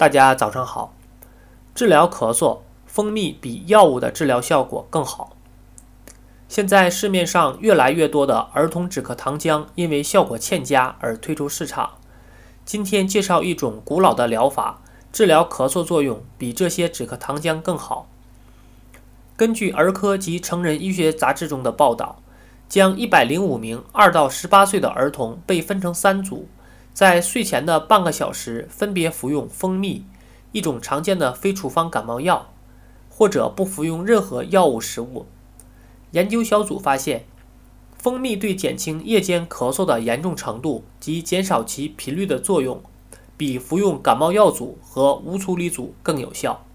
大家早上好。治疗咳嗽，蜂蜜比药物的治疗效果更好。现在市面上越来越多的儿童止咳糖浆因为效果欠佳而退出市场。今天介绍一种古老的疗法，治疗咳嗽作用比这些止咳糖浆更好。根据儿科及成人医学杂志中的报道，将105名2到18岁的儿童被分成三组。在睡前的半个小时，分别服用蜂蜜，一种常见的非处方感冒药，或者不服用任何药物食物。研究小组发现，蜂蜜对减轻夜间咳嗽的严重程度及减少其频率的作用，比服用感冒药组和无处理组更有效。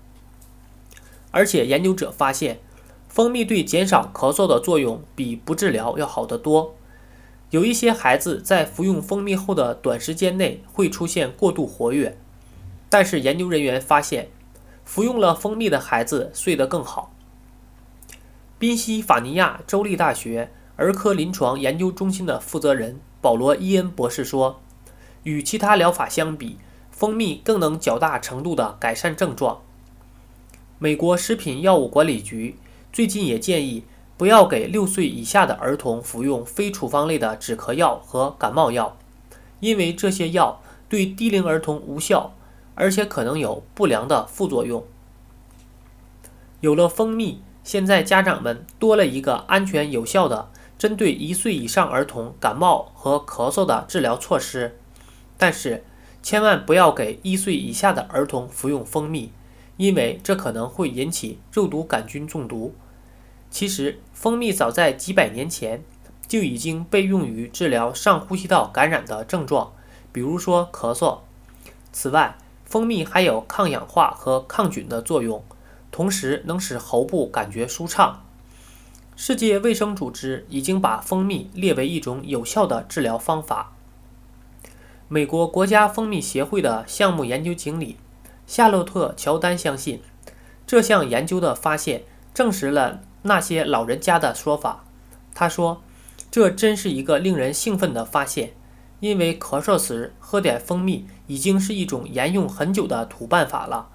而且，研究者发现，蜂蜜对减少咳嗽的作用比不治疗要好得多。有一些孩子在服用蜂蜜后的短时间内会出现过度活跃，但是研究人员发现，服用了蜂蜜的孩子睡得更好。宾夕法尼亚州立大学儿科临床研究中心的负责人保罗·伊恩博士说：“与其他疗法相比，蜂蜜更能较大程度地改善症状。”美国食品药物管理局最近也建议。不要给六岁以下的儿童服用非处方类的止咳药和感冒药，因为这些药对低龄儿童无效，而且可能有不良的副作用。有了蜂蜜，现在家长们多了一个安全有效的针对一岁以上儿童感冒和咳嗽的治疗措施。但是，千万不要给一岁以下的儿童服用蜂蜜，因为这可能会引起肉毒杆菌中毒。其实，蜂蜜早在几百年前就已经被用于治疗上呼吸道感染的症状，比如说咳嗽。此外，蜂蜜还有抗氧化和抗菌的作用，同时能使喉部感觉舒畅。世界卫生组织已经把蜂蜜列为一种有效的治疗方法。美国国家蜂蜜协会的项目研究经理夏洛特·乔丹相信，这项研究的发现证实了。那些老人家的说法，他说：“这真是一个令人兴奋的发现，因为咳嗽时喝点蜂蜜已经是一种沿用很久的土办法了。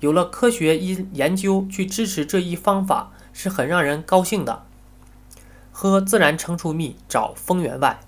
有了科学因研究去支持这一方法，是很让人高兴的。喝自然成熟蜜，找蜂源外。”